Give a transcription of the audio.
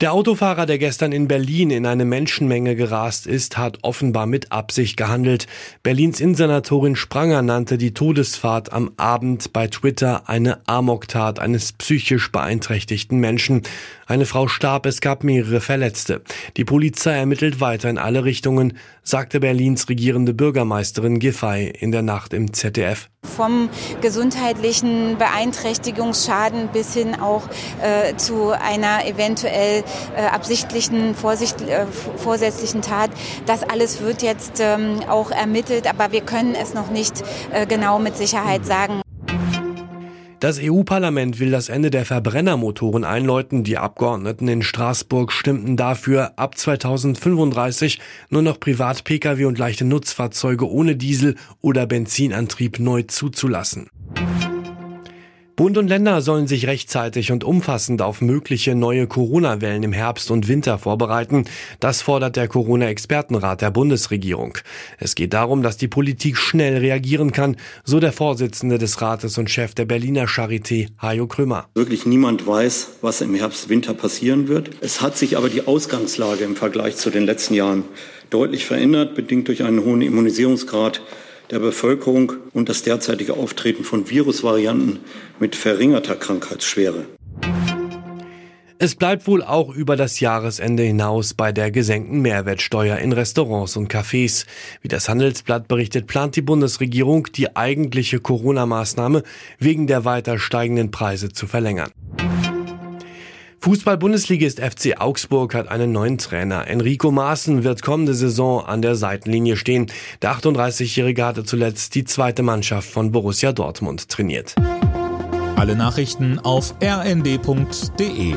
Der Autofahrer, der gestern in Berlin in eine Menschenmenge gerast ist, hat offenbar mit Absicht gehandelt. Berlins Innensenatorin Spranger nannte die Todesfahrt am Abend bei Twitter eine Amoktat eines psychisch beeinträchtigten Menschen. Eine Frau starb, es gab mehrere Verletzte. Die Polizei ermittelt weiter in alle Richtungen, sagte Berlins regierende Bürgermeisterin Giffey in der Nacht im ZDF. Vom gesundheitlichen Beeinträchtigungsschaden bis hin auch äh, zu einer eventuell absichtlichen, vorsicht, äh, vorsätzlichen Tat. Das alles wird jetzt ähm, auch ermittelt, aber wir können es noch nicht äh, genau mit Sicherheit sagen. Das EU-Parlament will das Ende der Verbrennermotoren einläuten. Die Abgeordneten in Straßburg stimmten dafür, ab 2035 nur noch Privat-Pkw und leichte Nutzfahrzeuge ohne Diesel- oder Benzinantrieb neu zuzulassen. Bund und Länder sollen sich rechtzeitig und umfassend auf mögliche neue Corona-Wellen im Herbst und Winter vorbereiten. Das fordert der Corona-Expertenrat der Bundesregierung. Es geht darum, dass die Politik schnell reagieren kann, so der Vorsitzende des Rates und Chef der Berliner Charité, Hajo Krümmer. Wirklich niemand weiß, was im Herbst, Winter passieren wird. Es hat sich aber die Ausgangslage im Vergleich zu den letzten Jahren deutlich verändert, bedingt durch einen hohen Immunisierungsgrad der Bevölkerung und das derzeitige Auftreten von Virusvarianten mit verringerter Krankheitsschwere. Es bleibt wohl auch über das Jahresende hinaus bei der gesenkten Mehrwertsteuer in Restaurants und Cafés. Wie das Handelsblatt berichtet, plant die Bundesregierung, die eigentliche Corona-Maßnahme wegen der weiter steigenden Preise zu verlängern. Fußball-Bundesligist FC Augsburg hat einen neuen Trainer. Enrico Maaßen wird kommende Saison an der Seitenlinie stehen. Der 38-Jährige hatte zuletzt die zweite Mannschaft von Borussia Dortmund trainiert. Alle Nachrichten auf rnd.de